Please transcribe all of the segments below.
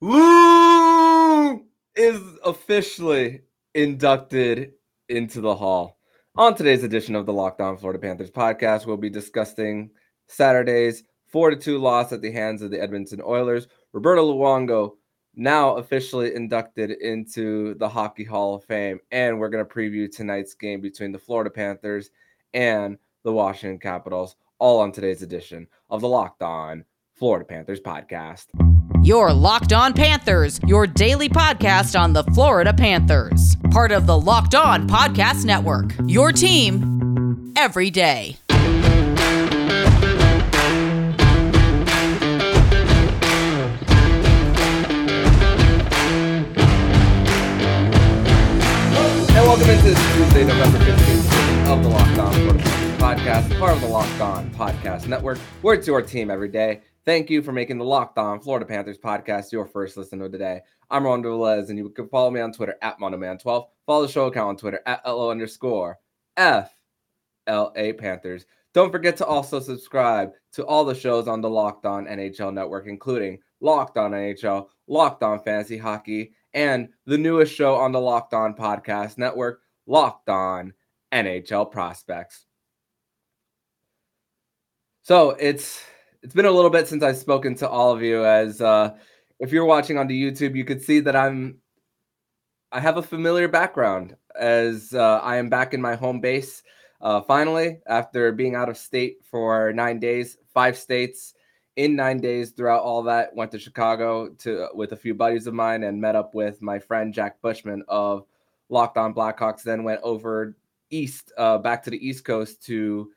Lou is officially inducted into the Hall. On today's edition of the Locked On Florida Panthers podcast, we'll be discussing Saturday's 4 2 loss at the hands of the Edmonton Oilers. Roberto Luongo now officially inducted into the Hockey Hall of Fame. And we're going to preview tonight's game between the Florida Panthers and the Washington Capitals, all on today's edition of the Locked On Florida Panthers podcast. Your Locked On Panthers, your daily podcast on the Florida Panthers. Part of the Locked On Podcast Network. Your team every day. And welcome into this Tuesday, November 15th of the Locked On podcast, part of the Locked On Podcast Network. We're to our team every day. Thank you for making the Locked On Florida Panthers podcast your first listen of the day. I'm Ron Velez, and you can follow me on Twitter at Monoman12. Follow the show account on Twitter at LO underscore FLA Panthers. Don't forget to also subscribe to all the shows on the Locked On NHL network, including Locked On NHL, Locked On Fantasy Hockey, and the newest show on the Locked On Podcast Network, Locked On NHL Prospects. So it's it's been a little bit since I've spoken to all of you. As uh, if you're watching on the YouTube, you could see that I'm I have a familiar background as uh, I am back in my home base. Uh, finally, after being out of state for nine days, five states in nine days throughout all that, went to Chicago to with a few buddies of mine and met up with my friend Jack Bushman of Locked On Blackhawks. Then went over east, uh, back to the East Coast to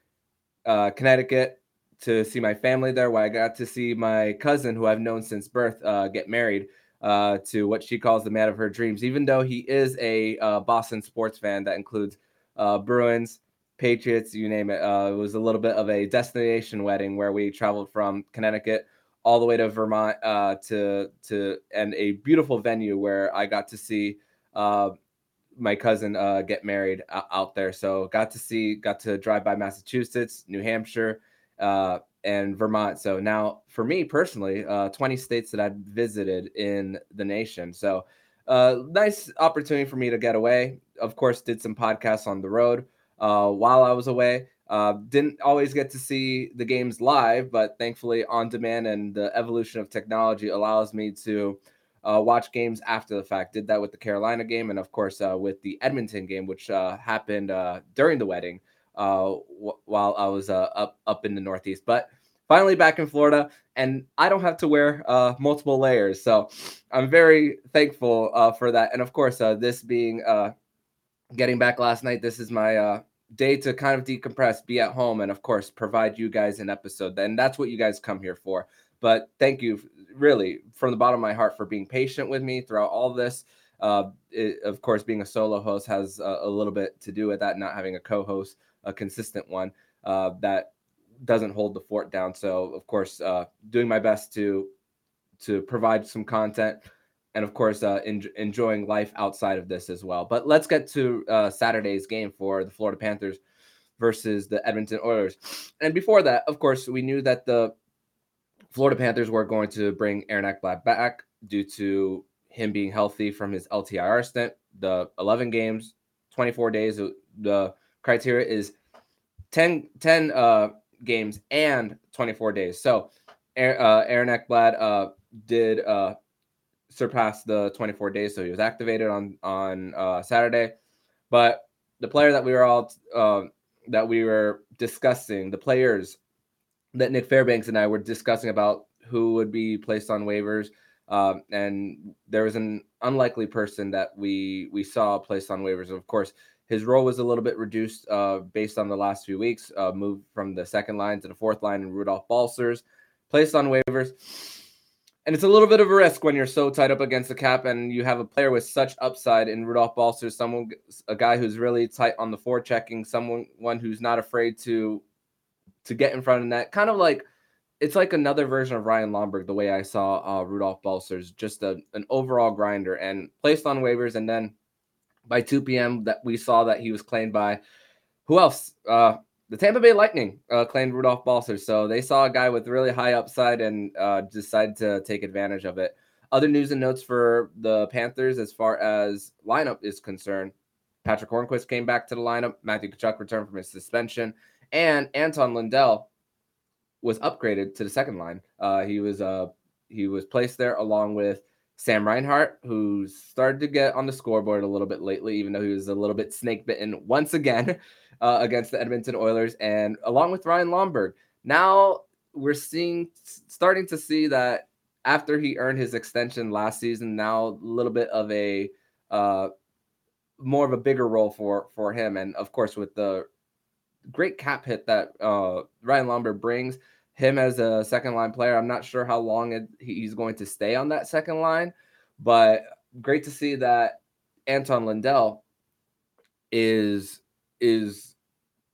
uh, Connecticut to see my family there, where I got to see my cousin, who I've known since birth, uh, get married uh, to what she calls the man of her dreams. Even though he is a uh, Boston sports fan, that includes uh, Bruins, Patriots, you name it. Uh, it was a little bit of a destination wedding where we traveled from Connecticut all the way to Vermont uh, to to and a beautiful venue where I got to see my cousin get married out there. So got to see, got to drive by Massachusetts, New Hampshire uh, and Vermont. So now, for me personally, uh, 20 states that I've visited in the nation. So, uh, nice opportunity for me to get away. Of course, did some podcasts on the road uh, while I was away. Uh, didn't always get to see the games live, but thankfully, on demand and the evolution of technology allows me to uh, watch games after the fact. Did that with the Carolina game, and of course, uh, with the Edmonton game, which uh, happened uh, during the wedding uh, while I was uh, up up in the Northeast. But finally back in Florida, and I don't have to wear uh, multiple layers, so I'm very thankful uh, for that. And of course, uh, this being uh, getting back last night, this is my uh, day to kind of decompress, be at home, and of course, provide you guys an episode. And that's what you guys come here for. But thank you, really, from the bottom of my heart, for being patient with me throughout all this. It, of course, being a solo host has a, little bit to do with that, not having a co-host a consistent one uh, that doesn't hold the fort down. So, of course, uh, doing my best to to provide some content, and of course, uh, en- enjoying life outside of this as well. But let's get to uh, Saturday's game for the Florida Panthers versus the Edmonton Oilers. And before that, of course, we knew that the Florida Panthers were going to bring Aaron Ekblad back due to him being healthy from his LTIR stint. The 11 games, 24 days. The criteria is 10, 10 uh, games and 24 days. So uh, Aaron Ekblad uh, did uh, surpass the 24 days, so he was activated on on uh, Saturday. But the player that we were all uh, that we were discussing, the players that Nick Fairbanks and I were discussing about who would be placed on waivers. Um, and there was an unlikely person that we we saw placed on waivers. Of course, his role was a little bit reduced uh, based on the last few weeks. Uh, moved from the second line to the fourth line, and Rudolph Balcers, placed on waivers. And it's a little bit of a risk when you're so tied up against the cap, and you have a player with such upside in Rudolph Balcers, someone, a guy who's really tight on the forechecking, someone one who's not afraid to to get in front of net. Kind of like it's like another version of Ryan Lomberg, the way I saw uh, Rudolph Balcers, just a, an overall grinder and placed on waivers, and then by 2 p.m. that we saw that he was claimed by who else? Uh, the Tampa Bay Lightning uh, claimed Rudolph Balcers. So they saw a guy with really high upside and uh, decided to take advantage of it. other news and notes for the Panthers as far as lineup is concerned. Patrick Hornqvist came back to the lineup. Matthew Tkachuk returned from his suspension, and Anton Lundell was upgraded to the second line. Uh, he was uh, he was placed there along with Sam Reinhart, who started to get on the scoreboard a little bit lately, even though he was a little bit snake bitten once again uh, against the Edmonton Oilers, and along with Ryan Lomberg. Now we're seeing, starting to see that after he earned his extension last season, now a little bit of a uh, more of a bigger role for for him, and of course with the great cap hit that uh, Ryan Lomberg brings him as a second line player. I'm not sure how long he's going to stay on that second line, but great to see that Anton Lundell is is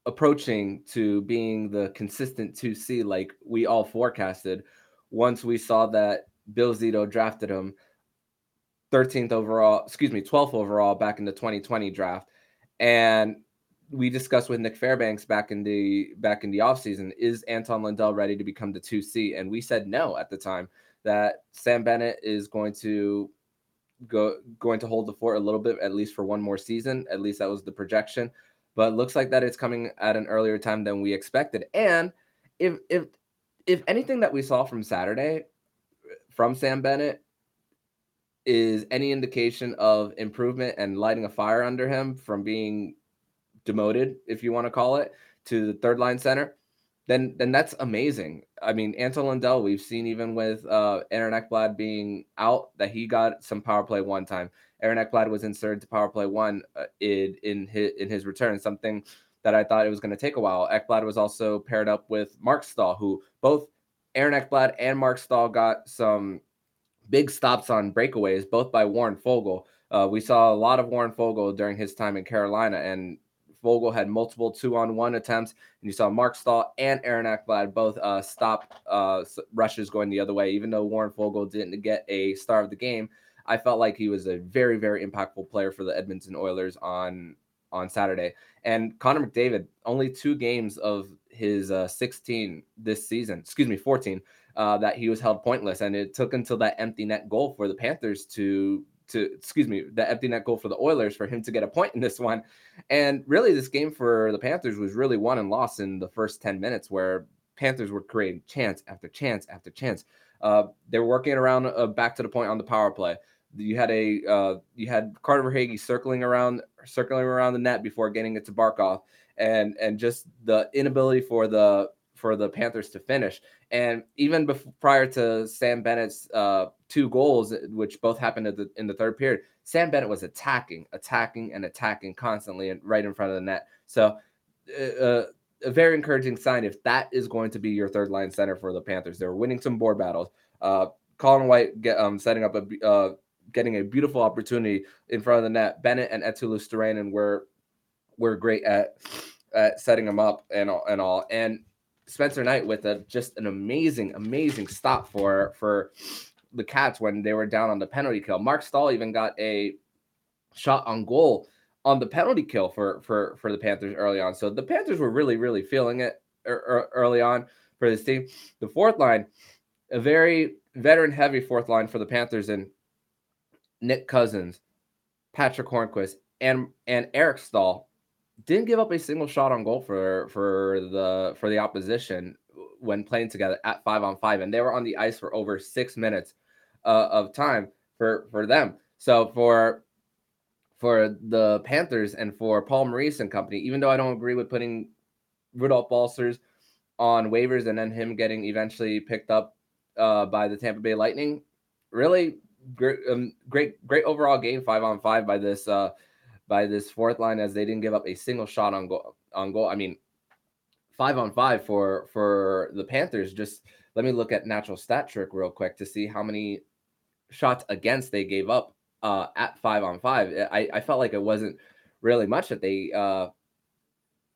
approaching to being the consistent 2C like we all forecasted once we saw that Bill Zito drafted him 13th overall, excuse me, 12th overall back in the 2020 draft. And we discussed with Nick Fairbanks back in the back in the offseason, is Anton Lundell ready to become the 2C? And we said no at the time that Sam Bennett is going to go going to hold the fort a little bit at least for one more season. At least that was the projection. But looks like that it's coming at an earlier time than we expected. And if if if anything that we saw from Saturday from Sam Bennett is any indication of improvement and lighting a fire under him from being demoted, if you want to call it, to the third line center, then then that's amazing. I mean, Anton Lundell, we've seen even with uh, Aaron Ekblad being out that he got some power play one time. Aaron Ekblad was inserted to power play one uh, in in his in his return, something that I thought it was going to take a while. Ekblad was also paired up with Marc Staal, who both Aaron Ekblad and Marc Staal got some big stops on breakaways, both by Warren Foegele. Uh, we saw a lot of Warren Foegele during his time in Carolina, and Foegele had multiple two-on-one attempts, and you saw Marc Staal and Aaron Ekblad both uh, stop uh, rushes going the other way. Even though Warren Foegele didn't get a star of the game, I felt like he was a very, very impactful player for the Edmonton Oilers on on Saturday. And Connor McDavid, only two games of his uh, 16 this season, excuse me, 14, uh, that he was held pointless, and it took until that empty net goal for the Panthers to to excuse me the empty net goal for the Oilers for him to get a point in this one. And really, this game for the Panthers was really won and lost in the first 10 minutes, where Panthers were creating chance after chance after chance. Uh, they were working around uh, back to the point on the power play. You had a uh, you had Carter Verhaeghe circling around circling around the net before getting it to Barkov, and and just the inability for the for the Panthers to finish. And even before, prior to Sam Bennett's uh, two goals, which both happened the, in the third period, Sam Bennett was attacking, attacking, and attacking constantly and right in front of the net. So, uh, uh, a very encouraging sign if that is going to be your third line center for the Panthers. They're winning some board battles. Uh, Colin White get, um, setting up a uh, getting a beautiful opportunity in front of the net. Bennett and Eetu Luostarinen were were great at at setting them up and all and all. And Spencer Knight with a just an amazing, amazing stop for for the Cats when they were down on the penalty kill. Marc Staal even got a shot on goal on the penalty kill for for for the Panthers early on. So the Panthers were really, really feeling it early on for this team. The fourth line, a very veteran heavy fourth line for the Panthers and Nick Cousins, Patrick Hornqvist, and and Eric Staal didn't give up a single shot on goal for for the for the opposition when playing together at five on five, and they were on the ice for over six minutes uh, of time for for them. So for for the Panthers and for Paul Maurice and company, even though I don't agree with putting Rudolph Balcers on waivers and then him getting eventually picked up uh, by the Tampa Bay Lightning, really great, um, great, great overall game five on five by this uh, by this fourth line as they didn't give up a single shot on goal. On goal, I mean, five on five for for the Panthers. Just let me look at natural stat trick real quick to see how many shots against they gave up uh, at five on five. I, I felt like it wasn't really much that they uh,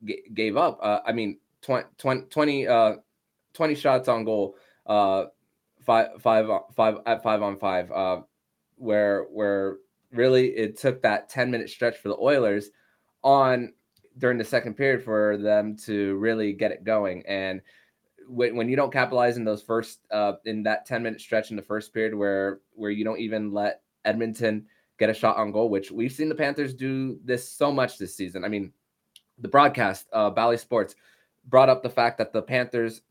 g- gave up. Uh, I mean, 20, 20, 20, uh, 20 shots on goal, uh, five, five, five at five on five, uh, where, where really it took that 10 minute stretch for the Oilers on during the second period for them to really get it going. And when, when you don't capitalize in those first uh, in that 10 minute stretch in the first period where where you don't even let Edmonton get a shot on goal, which we've seen the Panthers do this so much this season. I mean, the broadcast, uh, Bally Sports, brought up the fact that the Panthers,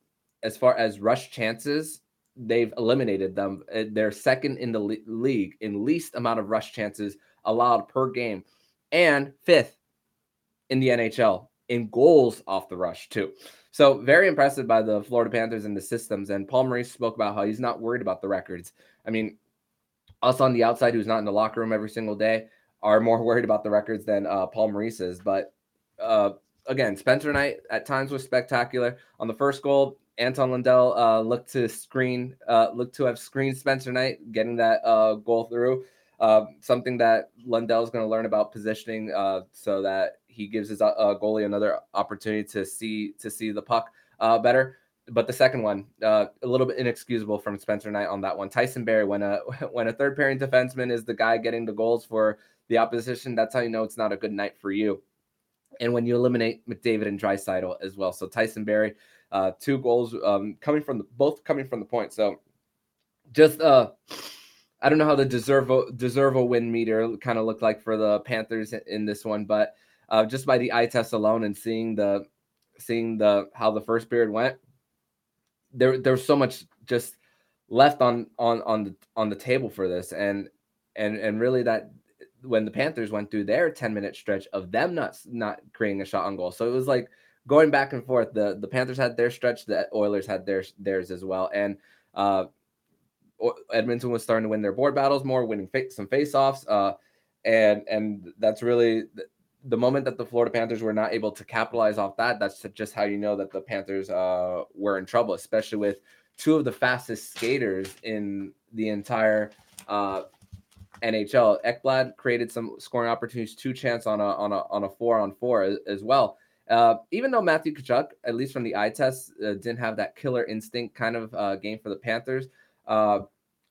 as far as rush chances, they've eliminated them. Uh, they're second in the le- league in least amount of rush chances allowed per game, and fifth in the NHL in goals off the rush too. So very impressive by the Florida Panthers and the systems. And Paul Maurice spoke about how he's not worried about the records. I mean, us on the outside, who's not in the locker room every single day, are more worried about the records than uh, Paul Maurice is. But uh, again, Spencer Knight at times was spectacular. On the first goal, Anton Lundell uh, looked to screen, uh, looked to have screened Spencer Knight, getting that uh, goal through. Uh, something that Lundell is going to learn about positioning, uh, so that he gives his uh, goalie another opportunity to see to see the puck better. But the second one, a little bit inexcusable from Spencer Knight on that one. Tyson Barrie, when a when a third pairing defenseman is the guy getting the goals for the opposition, that's how you know it's not a good night for you and when you eliminate McDavid and Draisaitl as well. So Tyson Barrie, uh, two goals um, coming from the, both coming from the point. So just uh, I don't know how the deserve deserve a win meter kind of looked like for the Panthers in this one, but uh, just by the eye test alone and seeing the seeing the how the first period went, there there's so much just left on on on the on the table for this, and and and really that when the Panthers went through their 10 minute stretch of them not not creating a shot on goal. So it was like going back and forth. The the Panthers had their stretch, the Oilers had their theirs as well. And uh, Edmonton was starting to win their board battles more, winning fa- some faceoffs. Uh, and and that's really the, moment that the Florida Panthers were not able to capitalize off that. That's just how you know that the Panthers uh, were in trouble, especially with two of the fastest skaters in the entire uh, NHL. Ekblad created some scoring opportunities, two chance on a on a on a four on four as, as well. Uh, even though Matthew Tkachuk, at least from the eye test, uh, didn't have that killer instinct kind of uh, game for the Panthers, uh,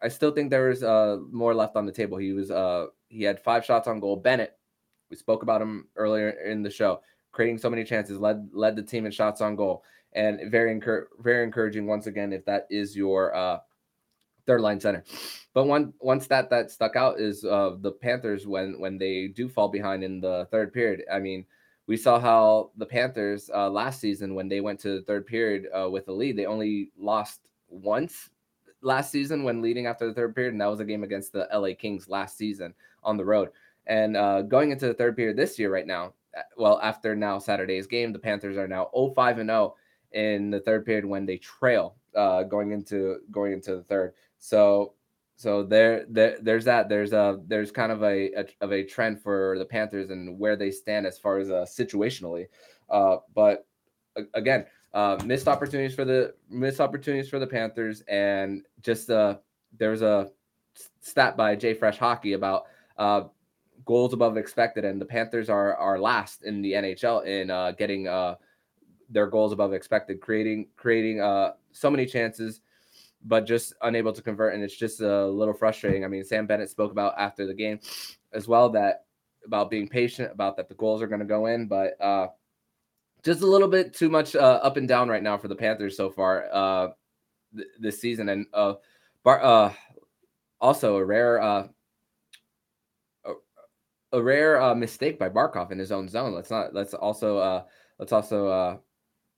I still think there was uh, more left on the table. He was uh, he had five shots on goal. Bennett, we spoke about him earlier in the show, creating so many chances, led led the team in shots on goal, and very encur- very encouraging once again if that is your third line center. But one stat that stuck out is the Panthers when when they do fall behind in the third period. I mean, we saw how the Panthers uh, last season when they went to the third period uh, with a lead, they only lost once last season when leading after the third period, and that was a game against the LA Kings last season on the road. And uh, going into the third period this year, right now, well, after now Saturday's game, the Panthers are now 0-5 and 0 in the third period when they trail uh, going into going into the third. So so there, there there's that there's a there's kind of a, a, of a trend for the Panthers and where they stand as far as uh, situationally. Uh, but again, uh, missed opportunities for the missed opportunities for the Panthers, and just uh, there's a stat by JFresh Hockey about uh, goals above expected, and the Panthers are are last in the NHL in uh, getting uh, their goals above expected, creating creating uh, so many chances but just unable to convert. And it's just a little frustrating. I mean, Sam Bennett spoke about after the game as well that about being patient, about that the goals are going to go in, but uh, just a little bit too much uh, up and down right now for the Panthers so far uh, th- this season. And uh, Bar- uh, also a rare uh, a, rare uh, mistake by Barkov in his own zone. Let's not let's also uh, let's also uh,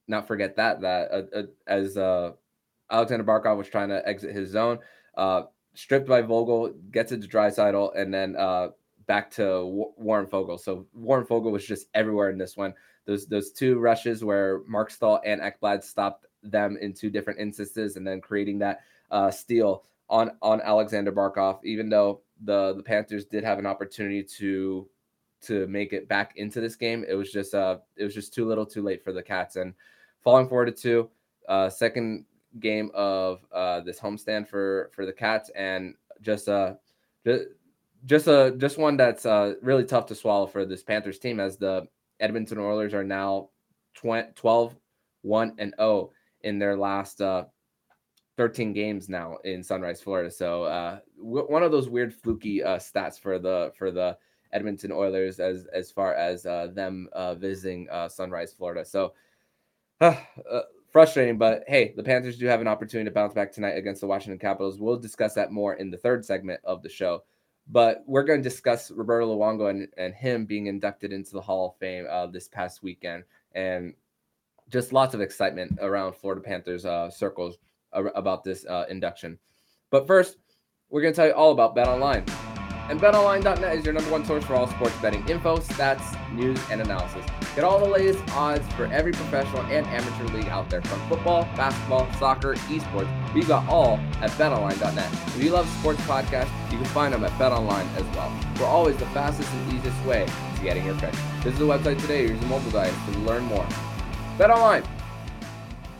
not forget that that uh, uh, as uh, Alexander Barkov was trying to exit his zone, uh, stripped by Vogel, gets it to Draisaitl, and then uh, back to w- Warren Foegele. So Warren Foegele was just everywhere in this one. Those those two rushes where Marc Staal and Ekblad stopped them in two different instances, and then creating that uh, steal on on Alexander Barkov. Even though the the Panthers did have an opportunity to to make it back into this game, it was just uh it was just too little, too late for the Cats, and falling forward to two. Uh, second game of uh, this homestand for for the Cats, and just uh just a uh, just one that's uh, really tough to swallow for this Panthers team, as the Edmonton Oilers are now 12 1 and 0 in their last uh, 13 games now in Sunrise, Florida. So uh, w- one of those weird fluky uh, stats for the for the Edmonton Oilers as as far as uh, them uh, visiting Sunrise, Florida. So frustrating, but hey, the Panthers do have an opportunity to bounce back tonight against the Washington Capitals. We'll discuss that more in the third segment of the show. But we're going to discuss Roberto Luongo and, and him being inducted into the Hall of Fame uh, this past weekend, and just lots of excitement around Florida Panthers uh, circles about this uh, induction. But first, we're going to tell you all about Bet Online. And betonline.net is your number one source for all sports betting info, stats, news, and analysis. Get all the latest odds for every professional and amateur league out there from football, basketball, soccer, esports. We've got all at betonline.net. If you love sports podcasts, you can find them at betonline as well. We're always the fastest and easiest way to getting your picks. Visit the website today use the mobile device to learn more. BetOnline,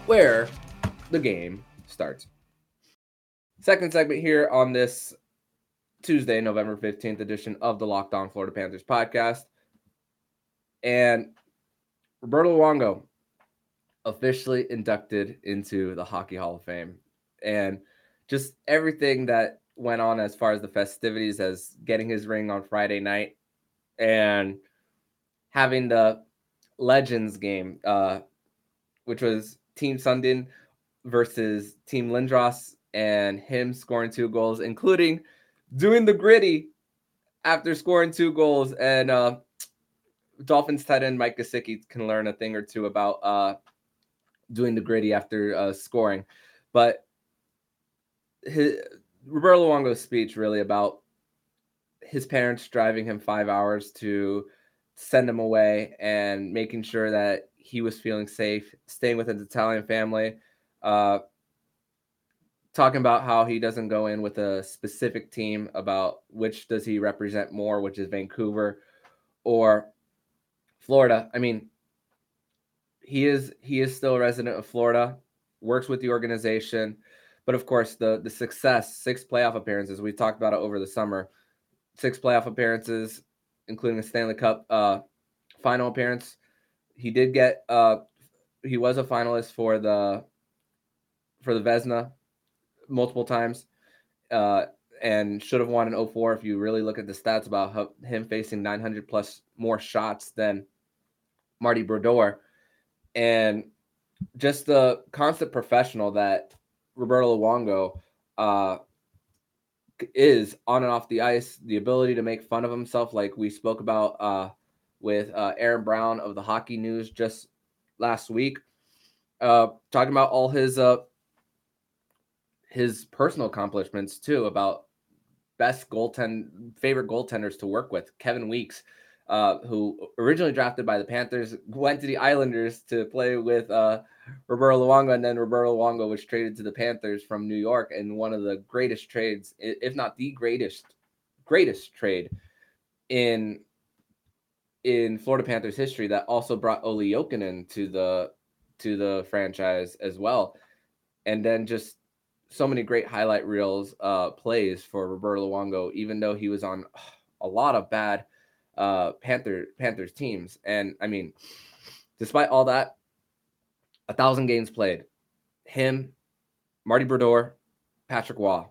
where the game starts. Second segment here on this Tuesday, November 15th edition of the Locked On Florida Panthers podcast. And Roberto Luongo officially inducted into the Hockey Hall of Fame. And just everything that went on as far as the festivities, as getting his ring on Friday night and having the Legends game, uh, which was Team Sundin versus Team Lindros, and him scoring two goals, including doing the gritty after scoring two goals. And uh, Dolphins tight end Mike Gesicki can learn a thing or two about uh, doing the gritty after uh, scoring. But his, Roberto Luongo's speech really about his parents driving him five hours to send him away and making sure that he was feeling safe, staying with his Italian family. Uh, talking about how he doesn't go in with a specific team about which does he represent more, which is Vancouver or Florida. I mean, he is he is still a resident of Florida, works with the organization, but of course the the success, six playoff appearances, we talked about it over the summer, six playoff appearances, including a Stanley Cup uh, final appearance. He did get uh, he was a finalist for the for the Vezina multiple times uh, and should have won in 04 if you really look at the stats about how, him facing 900 plus more shots than Marty Brodeur. And just the constant professional that Roberto Luongo uh, is on and off the ice, the ability to make fun of himself, like we spoke about uh, with uh, Aaron Brown of the Hockey News just last week, uh, talking about all his uh, his personal accomplishments too about best goaltend favorite goaltenders to work with. Kevin Weeks, uh, who originally drafted by the Panthers, went to the Islanders to play with uh, Roberto Luongo, and then Roberto Luongo was traded to the Panthers from New York and one of the greatest trades, if not the greatest, greatest trade in in Florida Panthers history. That also brought Olli Jokinen to the to the franchise as well, and then just so many great highlight reels uh, plays for Roberto Luongo, even though he was on a lot of bad uh, Panther Panthers teams. And I mean, despite all that, a thousand games played. Him, Marty Brodeur, Patrick Roy.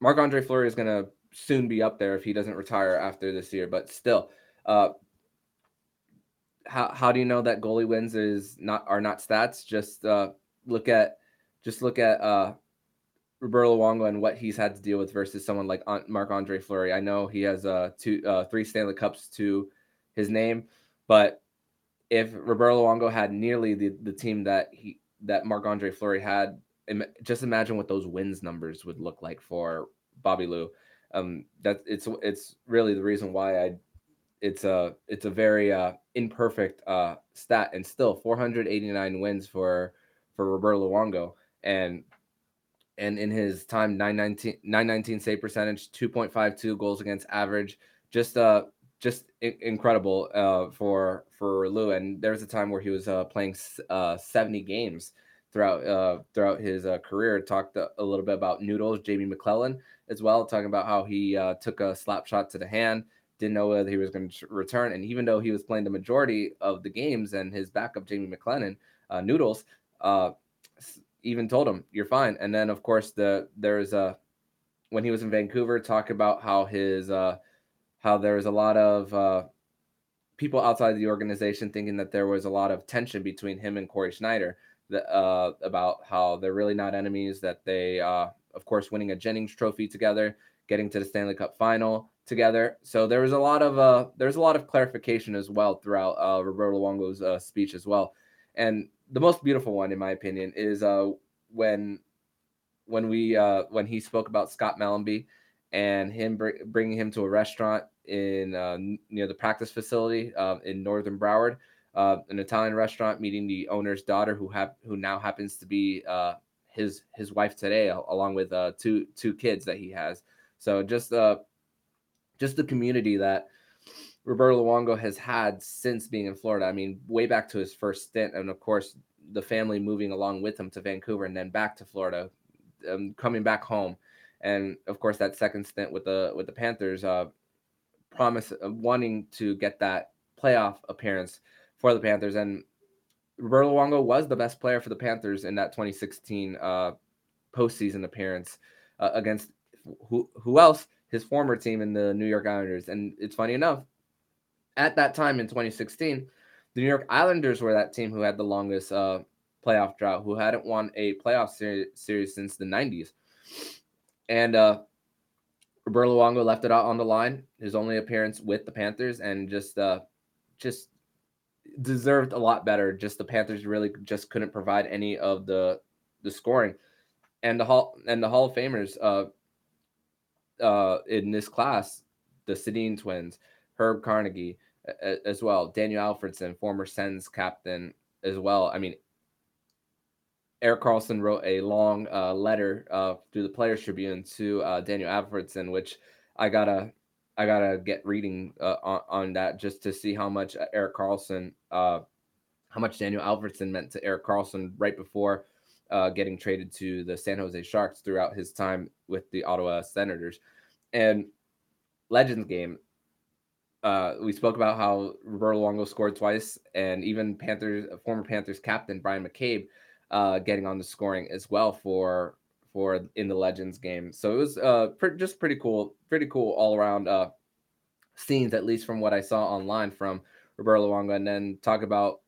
Marc Andre Fleury is going to soon be up there if he doesn't retire after this year. But still, uh, how how do you know that goalie wins is not are not stats? Just uh, look at just look at uh, Roberto Luongo and what he's had to deal with versus someone like Marc Andre Fleury. I know he has uh, two, uh, three Stanley Cups to his name, but if Roberto Luongo had nearly the, the team that he that Marc Andre Fleury had, just imagine what those wins numbers would look like for Bobby Lou. Um, that it's it's really the reason why I it's a it's a very uh, imperfect uh, stat and still 489 wins for for Roberto Luongo and and in his time 919 919 save percentage 2.52 goals against average. Just uh just I- incredible uh for for Lou. And there was a time where he was uh playing uh 70 games throughout uh throughout his uh, career. Talked a, a, little bit about noodles Jamie McLennan as well talking about how he uh took a slap shot to the hand didn't know whether he was going to return. And even though he was playing the majority of the games and his backup Jamie McLennan uh noodles uh even told him you're fine. And then of course the there's a when he was in Vancouver talk about how his uh how there was a lot of uh people outside the organization thinking that there was a lot of tension between him and Cory Schneider. uh, about how they're really not enemies. That they, uh, of course, winning a Jennings Trophy together, getting to the Stanley Cup Final together. So there was a lot of uh, there's a lot of clarification as well throughout uh, Roberto Luongo's uh, speech as well. And the most beautiful one, in my opinion, is uh, when when we uh, when he spoke about Scott Mellanby and him br- bringing him to a restaurant in uh, near the practice facility uh, in northern Broward, uh, an Italian restaurant, meeting the owner's daughter, who have who now happens to be uh, his his wife today, along with uh, two two kids that he has. So just uh, just the community that Roberto Luongo has had since being in Florida. I mean, way back to his first stint, and of course the family moving along with him to Vancouver and then back to Florida, um, coming back home, and of course that second stint with the with the Panthers, uh, promise of wanting to get that playoff appearance for the Panthers, and Roberto Luongo was the best player for the Panthers in that 2016 uh, postseason appearance uh, against who who else? His former team in the New York Islanders, and it's funny enough, at that time in 2016 the New York Islanders were that team who had the longest uh, playoff drought, who hadn't won a playoff series, series since the 90s. And uh, Roberto Luongo left it out on the line, his only appearance with the Panthers, and just uh, just deserved a lot better. Just the Panthers really just couldn't provide any of the the scoring. And the Hall and the Hall of Famers uh, uh, in this class, the Sedin twins, Herb Carnegie, as well. Daniel Alfredsson, former Sens captain, as well. I mean, Erik Karlsson wrote a long uh, letter uh, through the Players Tribune to uh, Daniel Alfredsson, which I gotta I gotta get reading uh, on, on, that just to see how much Erik Karlsson, uh, how much Daniel Alfredsson meant to Erik Karlsson right before uh, getting traded to the San Jose Sharks throughout his time with the Ottawa Senators, and Legends game uh, we spoke about how Roberto Luongo scored twice, and even Panthers former Panthers captain Bryan McCabe uh, getting on the scoring as well for for in the Legends game. So it was uh pre- just pretty cool, pretty cool all around uh scenes, at least from what I saw online from Roberto Luongo, and then talk about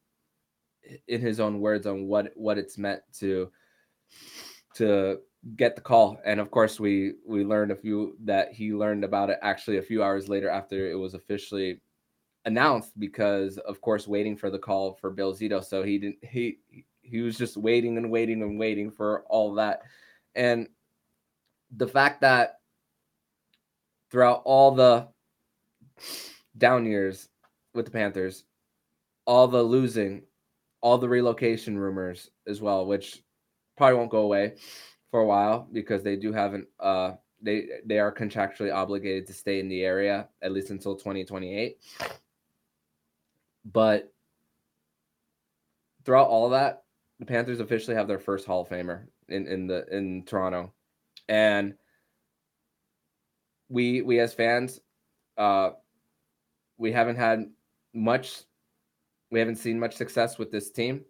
in his own words on what what it's meant to to get the call. And of course we we learned a few that he learned about it actually a few hours later after it was officially announced because of course waiting for the call for Bill Zito. So he didn't he he was just waiting and waiting and waiting for all that. And the fact that throughout all the down years with the Panthers all the losing all the relocation rumors as well which probably won't go away for a while because they do have an uh they they are contractually obligated to stay in the area at least until 2028. But throughout all that, the Panthers officially have their first Hall of Famer in in the in Toronto, and we we as fans, uh, we haven't had much, we haven't seen much success with this team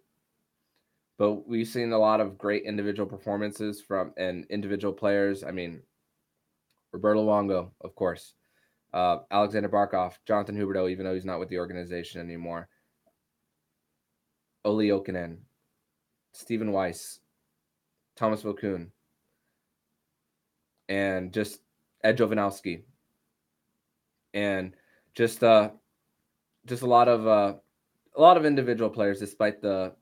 but we've seen a lot of great individual performances from and individual players. I mean, Roberto Luongo, of course, uh, Alexander Barkov, Jonathan Huberdeau, even though he's not with the organization anymore, Olli Jokinen, Stephen Weiss, Thomas Vokoun, and just Ed Jovanovski, and just uh, just a lot of uh, a lot of individual players, despite the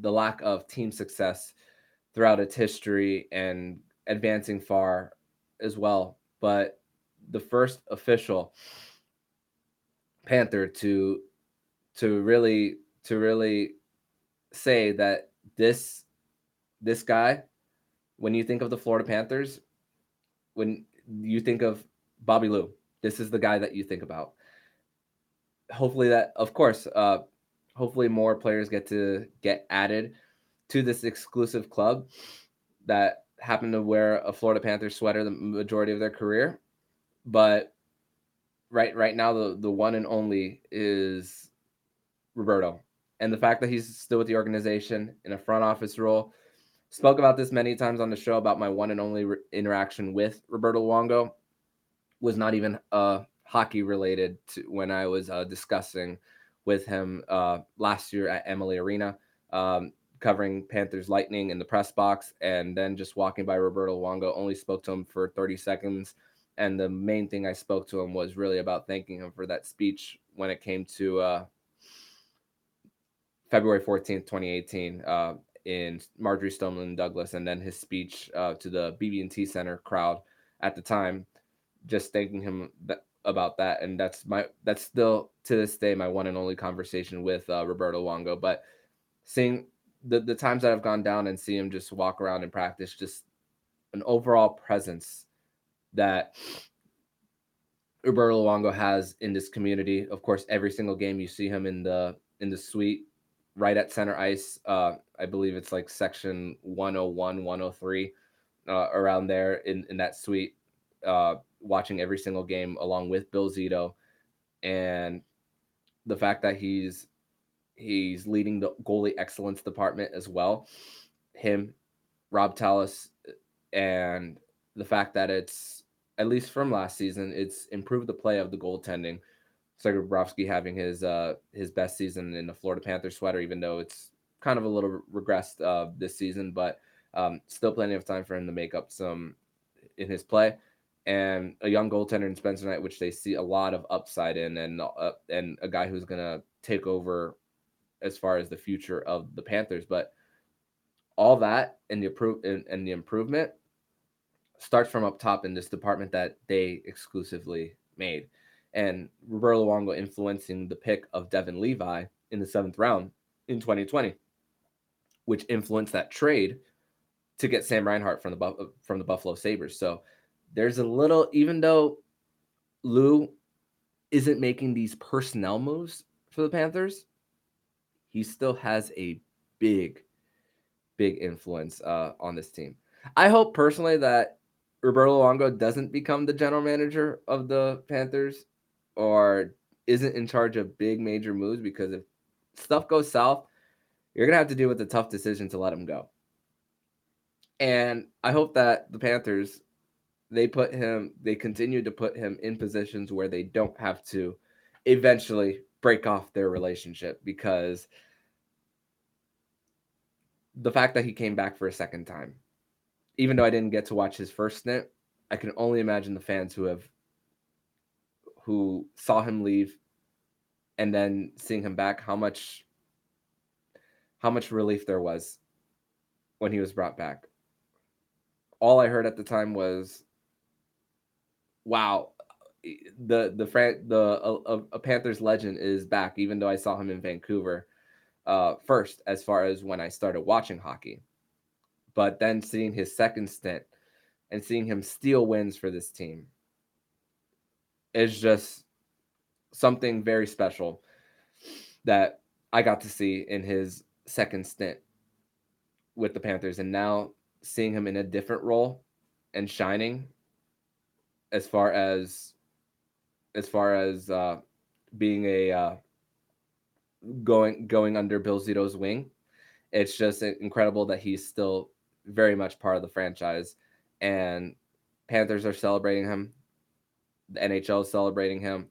the lack of team success throughout its history and advancing far as well. But the first official Panther to to really to really say that this this guy when you think of the Florida Panthers when you think of Bobby Lou this is the guy that you think about hopefully that of course uh hopefully more players get to get added to this exclusive club that happen to wear a Florida Panthers sweater the majority of their career. But right right now the the one and only is Roberto. And the fact that he's still with the organization in a front office role. Spoke about this many times on the show about my one and only re- interaction with Roberto Luongo was not even uh hockey related to when I was uh, discussing with him uh, last year at Amalie Arena. Um, covering Panthers Lightning in the press box, and then just walking by Roberto Luongo. Only spoke to him for 30 seconds, and the main thing I spoke to him was really about thanking him for that speech when it came to uh, February 14th, 2018, uh, in Marjory Stoneman Douglas, and then his speech uh, to the BB&T Center crowd at the time, just thanking him about that. And that's my that's still to this day my one and only conversation with uh, Roberto Luongo. But seeing the the times that I've gone down and see him just walk around and practice, just an overall presence that Roberto Luongo has in this community. Of course, every single game you see him in the in the suite right at center ice. Uh, I believe it's like section 101, 103, uh, around there in, in that suite, uh, watching every single game along with Bill Zito. And the fact that he's he's leading the goalie excellence department as well. Him, Robb Tallas, and the fact that it's at least from last season, it's improved the play of the goaltending Sergei Bobrovsky having his uh, his best season in the Florida Panthers sweater, even though it's kind of a little regressed uh, this season, but um, still plenty of time for him to make up some in his play. And a young goaltender in Spencer Knight, which they see a lot of upside in, and uh, and a guy who's gonna take over as far as the future of the Panthers. But all that and the improve and, and the improvement starts from up top in this department that they exclusively made and Roberto Luongo influencing the pick of Devon Levi in the seventh round in 2020, which influenced that trade to get Sam Reinhart from the from the Buffalo Sabres. So there's a little, even though Lou isn't making these personnel moves for the Panthers, he still has a big, big influence uh, on this team. I hope personally that Roberto Luongo doesn't become the general manager of the Panthers or isn't in charge of big major moves because if stuff goes south, you're gonna have to deal with the tough decision to let him go. And I hope that the Panthers they put him they continue to put him in positions where they don't have to eventually break off their relationship because the fact that he came back for a second time even though I didn't get to watch his first stint I can only imagine the fans who have who saw him leave and then seeing him back how much how much relief there was when he was brought back. All i heard at the time was wow the the Fran- the a, a, panthers legend is back even though i saw him in vancouver uh first as far as when i started watching hockey but then seeing his second stint and seeing him steal wins for this team is just something very special that I got to see in his second stint with the Panthers. And now seeing him in a different role and shining as far as as far as uh, being a uh, going going under Bill Zito's wing. It's just incredible that he's still very much part of the franchise, and Panthers are celebrating him the NHL is celebrating him,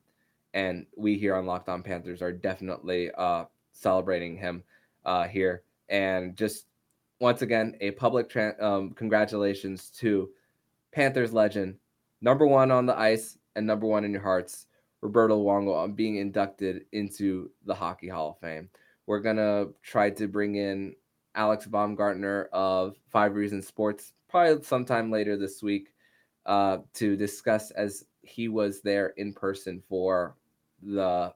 and we here on Locked On Panthers are definitely uh, celebrating him uh, here. And just once again, a public tra- um, congratulations to Panthers legend, number one on the ice and number one in your hearts, Roberto Luongo, on being inducted into the Hockey Hall of Fame. We're gonna try to bring in Alex Baumgartner of Five Reasons Sports probably sometime later this week uh, to discuss as he was there in person for the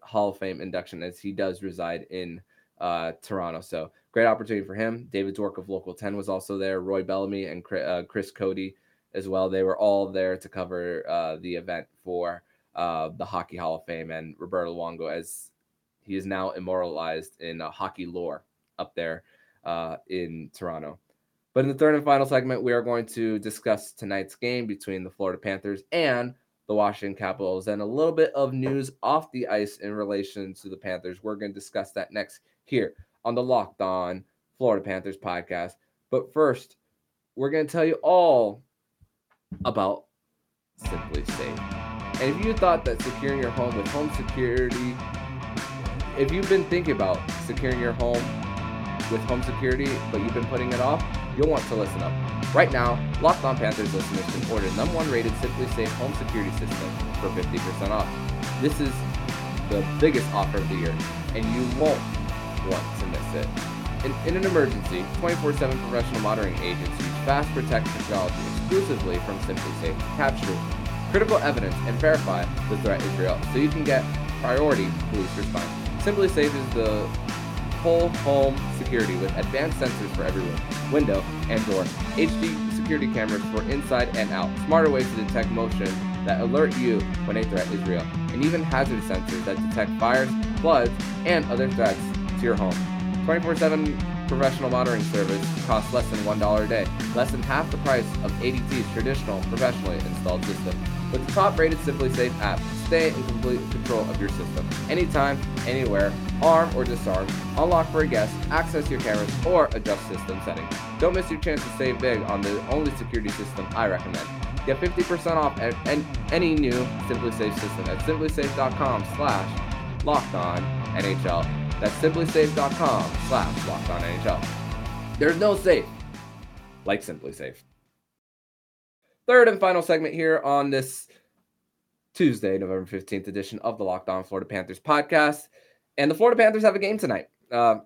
Hall of Fame induction as he does reside in uh, Toronto. So great opportunity for him. David Dwork of Local 10 was also there. Roy Bellamy and uh, Chris Cote as well. They were all there to cover uh, the event for uh, the Hockey Hall of Fame and Roberto Luongo as he is now immortalized in hockey lore up there uh, in Toronto. But in the third and final segment, we are going to discuss tonight's game between the Florida Panthers and the Washington Capitals and a little bit of news off the ice in relation to the Panthers. We're going to discuss that next here on the Locked On Florida Panthers podcast. But first, we're going to tell you all about SimpliSafe. And if you thought that securing your home with home security, if you've been thinking about securing your home with home security, but you've been putting it off, you'll want to listen up. Right now, Locked On Panthers listeners can order number one rated SimpliSafe home security system for 50% off. This is the biggest offer of the year, and you won't want to miss it. In, in an emergency, 24-7 professional monitoring agents use fast protect technology exclusively from SimpliSafe to capture critical evidence and verify the threat is real, so you can get priority police response. SimpliSafe is the whole home security with advanced sensors for every room, window, and door, HD security cameras for inside and out, smarter ways to detect motion that alert you when a threat is real, and even hazard sensors that detect fires, floods, and other threats to your home. 24 7 professional monitoring service costs less than $1 a day, less than half the price of ADT's traditional professionally installed system. With the top rated SimpliSafe app, stay in complete control of your system. Anytime, anywhere, arm or disarm, unlock for a guest, access your cameras, or adjust system settings. Don't miss your chance to save big on the only security system I recommend. Get 50% off at any new SimpliSafe system at simplisafe.com slash locked on NHL. That's simplisafe.com slash NHL. There's no safe like SimpliSafe. Third and final segment here on this Tuesday, November 15th edition of the Locked On Florida Panthers podcast. And the Florida Panthers have a game tonight. Uh,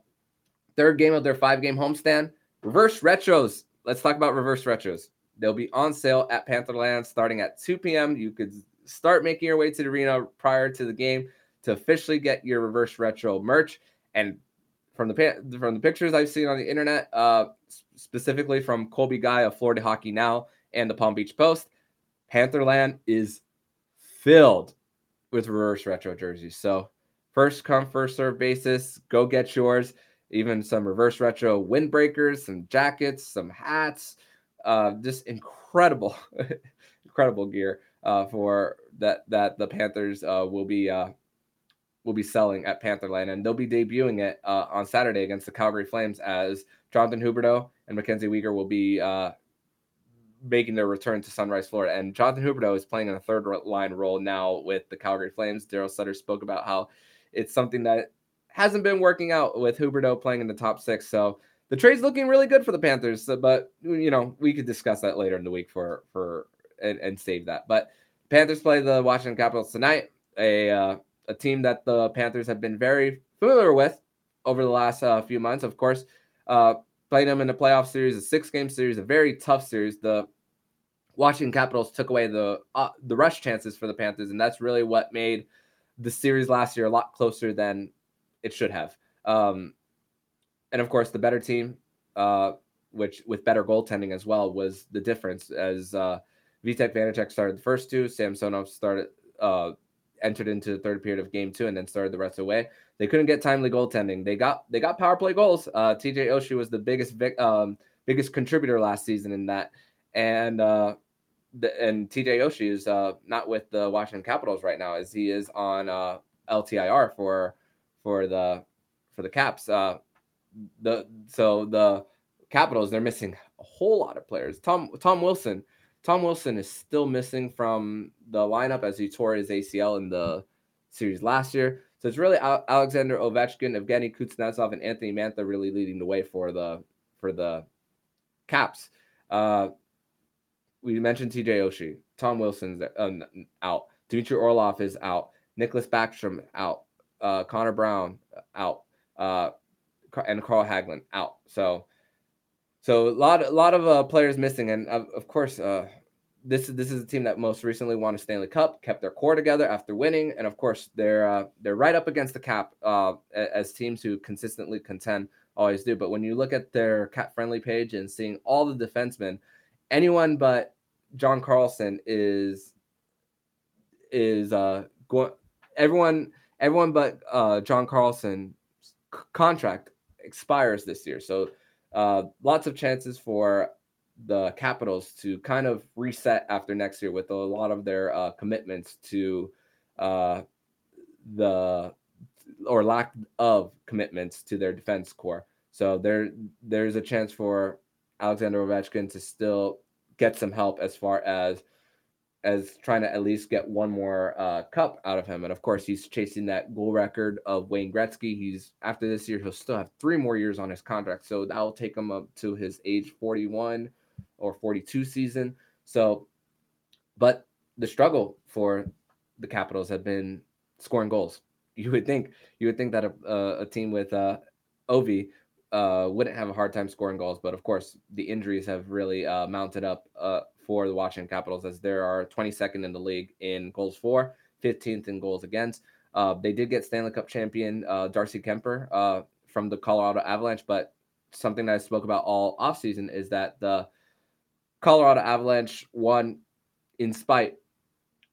third game of their five game homestand. Reverse retros. Let's talk about reverse retros. They'll be on sale at Pantherland starting at 2 p.m. You could start making your way to the arena prior to the game to officially get your reverse retro merch. And from the from the pictures I've seen on the internet, uh, specifically from Colby Guy of Florida Hockey Now, and the Palm Beach Post, Pantherland is filled with reverse retro jerseys. So first come, first serve basis, go get yours. Even some reverse retro windbreakers, some jackets, some hats, uh, just incredible, incredible gear uh, for that that the Panthers uh, will be uh, will be selling at Pantherland, and they'll be debuting it uh, on Saturday against the Calgary Flames as Jonathan Huberdeau and Mackenzie Weegar will be uh, making their return to Sunrise, Florida. And Jonathan Huberdeau is playing in a third line role now with the Calgary Flames. Daryl Sutter spoke about how it's something that hasn't been working out with Huberdeau playing in the top six. So the trade's looking really good for the Panthers. But you know, we could discuss that later in the week for for and, and save that. But Panthers play the Washington Capitals tonight, a uh, a team that the Panthers have been very familiar with over the last uh, few months. Of course, uh, playing them in a playoff series, a six game series, a very tough series. The Washington Capitals took away the uh, the rush chances for the Panthers, and that's really what made the series last year a lot closer than it should have. Um, and of course, the better team, uh, which with better goaltending as well, was the difference. As uh, Vitek Vanecek started the first two, Samsonov started uh, entered into the third period of game two, and then started the rest of the way. They couldn't get timely goaltending. They got they got power play goals. Uh, TJ Oshie was the biggest um, biggest contributor last season in that, and uh, the, and TJ Oshie is uh, not with the Washington Capitals right now, as he is on uh, LTIR for for the for the Caps. Uh, the so the Capitals they're missing a whole lot of players. Tom Tom Wilson, Tom Wilson is still missing from the lineup as he tore his ACL in the series last year. So it's really Alexander Ovechkin, Evgeny Kuznetsov, and Anthony Mantha really leading the way for the for the Caps. Uh, we mentioned TJ Oshie, Tom Wilson's um, out, Dmitry Orlov is out, Nicklas Backstrom out, uh, Connor Brown out, uh, and Carl Hagelin out. So, so a lot, a lot of uh, players missing, and of, of course, uh, this is this is a team that most recently won a Stanley Cup, kept their core together after winning, and of course they're uh, they're right up against the cap uh, as teams who consistently contend always do. But when you look at their cap friendly page and seeing all the defensemen, anyone but John Carlson is is uh going everyone everyone but uh John Carlson c- contract expires this year. So uh lots of chances for the Capitals to kind of reset after next year with a lot of their uh, commitments to uh, the or lack of commitments to their defense core. So there there's a chance for Alexander Ovechkin to still get some help as far as as trying to at least get one more uh, cup out of him. And of course, he's chasing that goal record of Wayne Gretzky. He's after this year, he'll still have three more years on his contract, so that will take him up to his age 41 or 42 season. So, but the struggle for the Capitals have been scoring goals. You would think you would think that a, a, a team with uh, Ovi uh, wouldn't have a hard time scoring goals, but of course the injuries have really uh, mounted up uh, for the Washington Capitals as there are 22nd in the league in goals for, 15th in goals against. Uh, they did get Stanley Cup champion uh, Darcy Kuemper uh, from the Colorado Avalanche, but something that I spoke about all offseason is that the Colorado Avalanche won in spite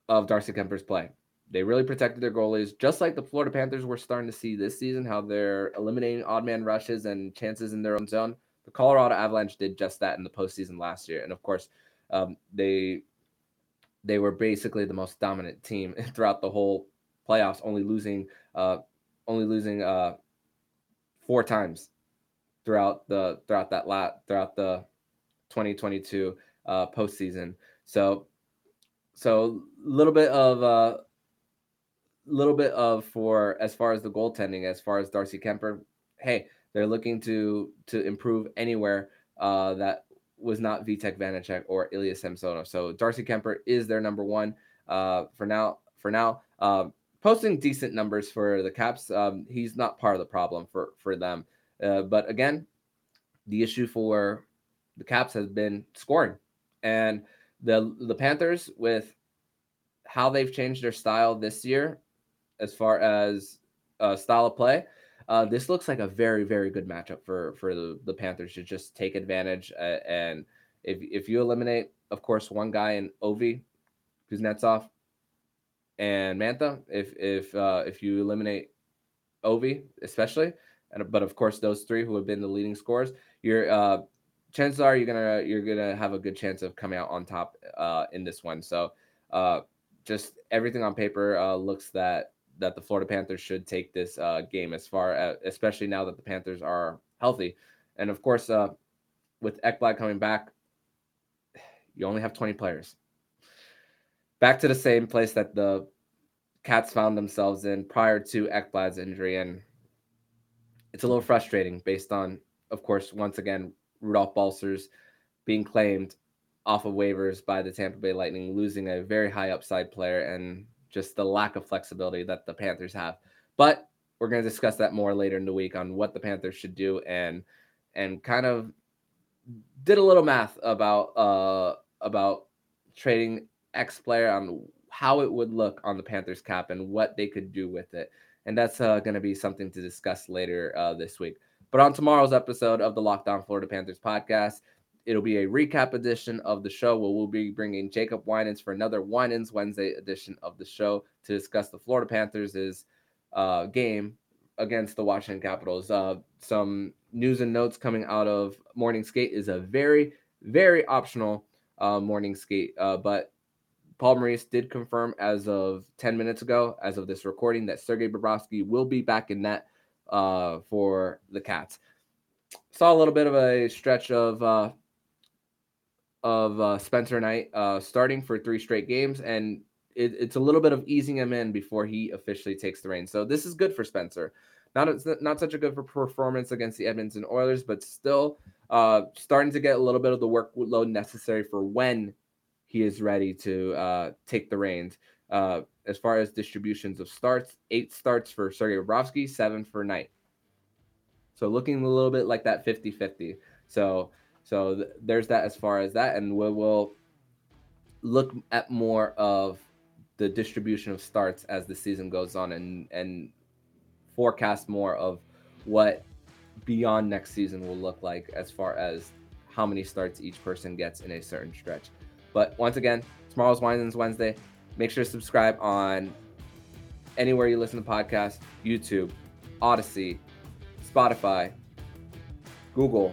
of Darcy Kuemper's play. They really protected their goalies, just like the Florida Panthers were starting to see this season, how they're eliminating odd man rushes and chances in their own zone. The Colorado Avalanche did just that in the postseason last year. And of course, um, they they were basically the most dominant team throughout the whole playoffs, only losing uh, only losing uh, four times throughout the throughout that lot throughout the 2022 uh, postseason. So so a little bit of a uh, little bit of for as far as the goaltending, as far as Darcy Kuemper. Hey, they're looking to to improve anywhere uh, that was not Vitek Vanecek or Ilya Samsonov. So Darcy Kuemper is their number one uh, for now. For now, uh, posting decent numbers for the Caps. Um, he's not part of the problem for for them. Uh, but again, the issue for the Caps has been scoring, and the the Panthers with how they've changed their style this year, as far as uh, style of play. Uh, this looks like a very, very good matchup for for the, the Panthers to just take advantage. Uh, and if if you eliminate, of course, one guy in Ovi, Kuznetsov, and Mantha, if if uh, if you eliminate Ovi, especially, and but of course those three who have been the leading scorers, you're uh, chances are you're gonna you're gonna have a good chance of coming out on top uh, in this one. So uh, just everything on paper uh, looks that that the Florida Panthers should take this uh, game as far as, especially now that the Panthers are healthy. And of course, uh, with Ekblad coming back, you only have 20 players. Back to the same place that the Cats found themselves in prior to Ekblad's injury. And it's a little frustrating based on, of course, once again, Rudolph Balcers being claimed off of waivers by the Tampa Bay Lightning, losing a very high upside player. And just the lack of flexibility that the Panthers have. But we're going to discuss that more later in the week on what the Panthers should do and and kind of did a little math about uh about trading X player on how it would look on the Panthers cap and what they could do with it. And that's uh, going to be something to discuss later uh, this week. But on tomorrow's episode of the Locked On Florida Panthers podcast, It'll be a recap edition of the show where we'll be bringing Jacob Winans for another Winans Wednesday edition of the show to discuss the Florida Panthers' uh, game against the Washington Capitals. Uh, some news and notes coming out of Morning Skate is a very, very optional uh, morning skate, uh, but Paul Maurice did confirm as of 10 minutes ago, as of this recording, that Sergei Bobrovsky will be back in net uh, for the Cats. Saw a little bit of a stretch of uh, of uh, Spencer Knight uh, starting for three straight games, and it, it's a little bit of easing him in before he officially takes the reins. So this is good for Spencer. Not not such a good performance against the Edmonton Oilers, but still uh, starting to get a little bit of the workload necessary for when he is ready to uh, take the reins. Uh, as far as distributions of starts, eight starts for Sergei Bobrovsky, seven for Knight. So looking a little bit like that 50 50. So so th- there's that as far as that, and we will look at more of the distribution of starts as the season goes on, and and forecast more of what beyond next season will look like as far as how many starts each person gets in a certain stretch. But once again, tomorrow's Winans Wednesday. Make sure to subscribe on anywhere you listen to podcasts, YouTube, Odysee, Spotify, Google,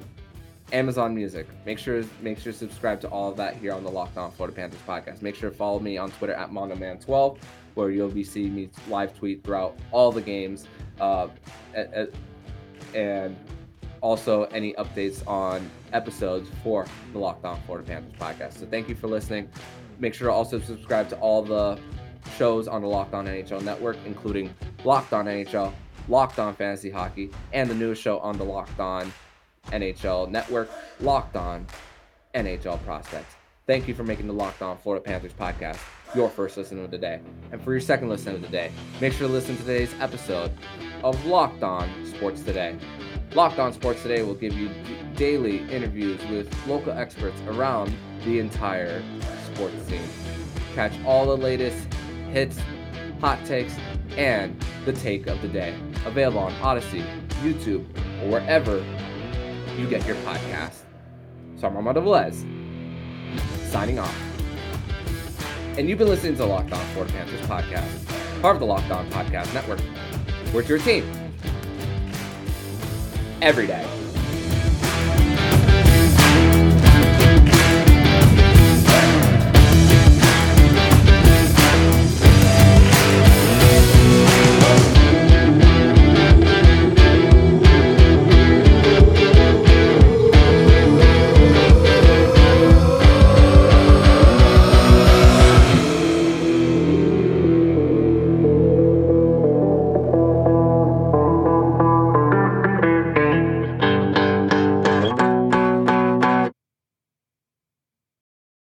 Amazon Music. Make sure make sure to subscribe to all of that here on the Locked On Florida Panthers podcast. Make sure to follow me on Twitter at MongoMan12, where you'll be seeing me live tweet throughout all the games, uh, and also any updates on episodes for the Locked On Florida Panthers podcast. So thank you for listening. Make sure to also subscribe to all the shows on the Locked On NHL network, including Locked On NHL, Locked On Fantasy Hockey, and the newest show on the Locked On NHL network, Locked On NHL Prospects. Thank you for making the Locked On Florida Panthers podcast your first listen of the day. And for your second listen of the day, make sure to listen to today's episode of Locked On Sports Today. Locked On Sports Today will give you daily interviews with local experts around the entire sports scene. Catch all the latest hits, hot takes, and the take of the day. Available on Odysee, YouTube, or wherever you get your podcast. So I'm Armando signing off. And you've been listening to the Locked On Florida Panthers podcast, part of the Locked On Podcast Network. We're your team every day.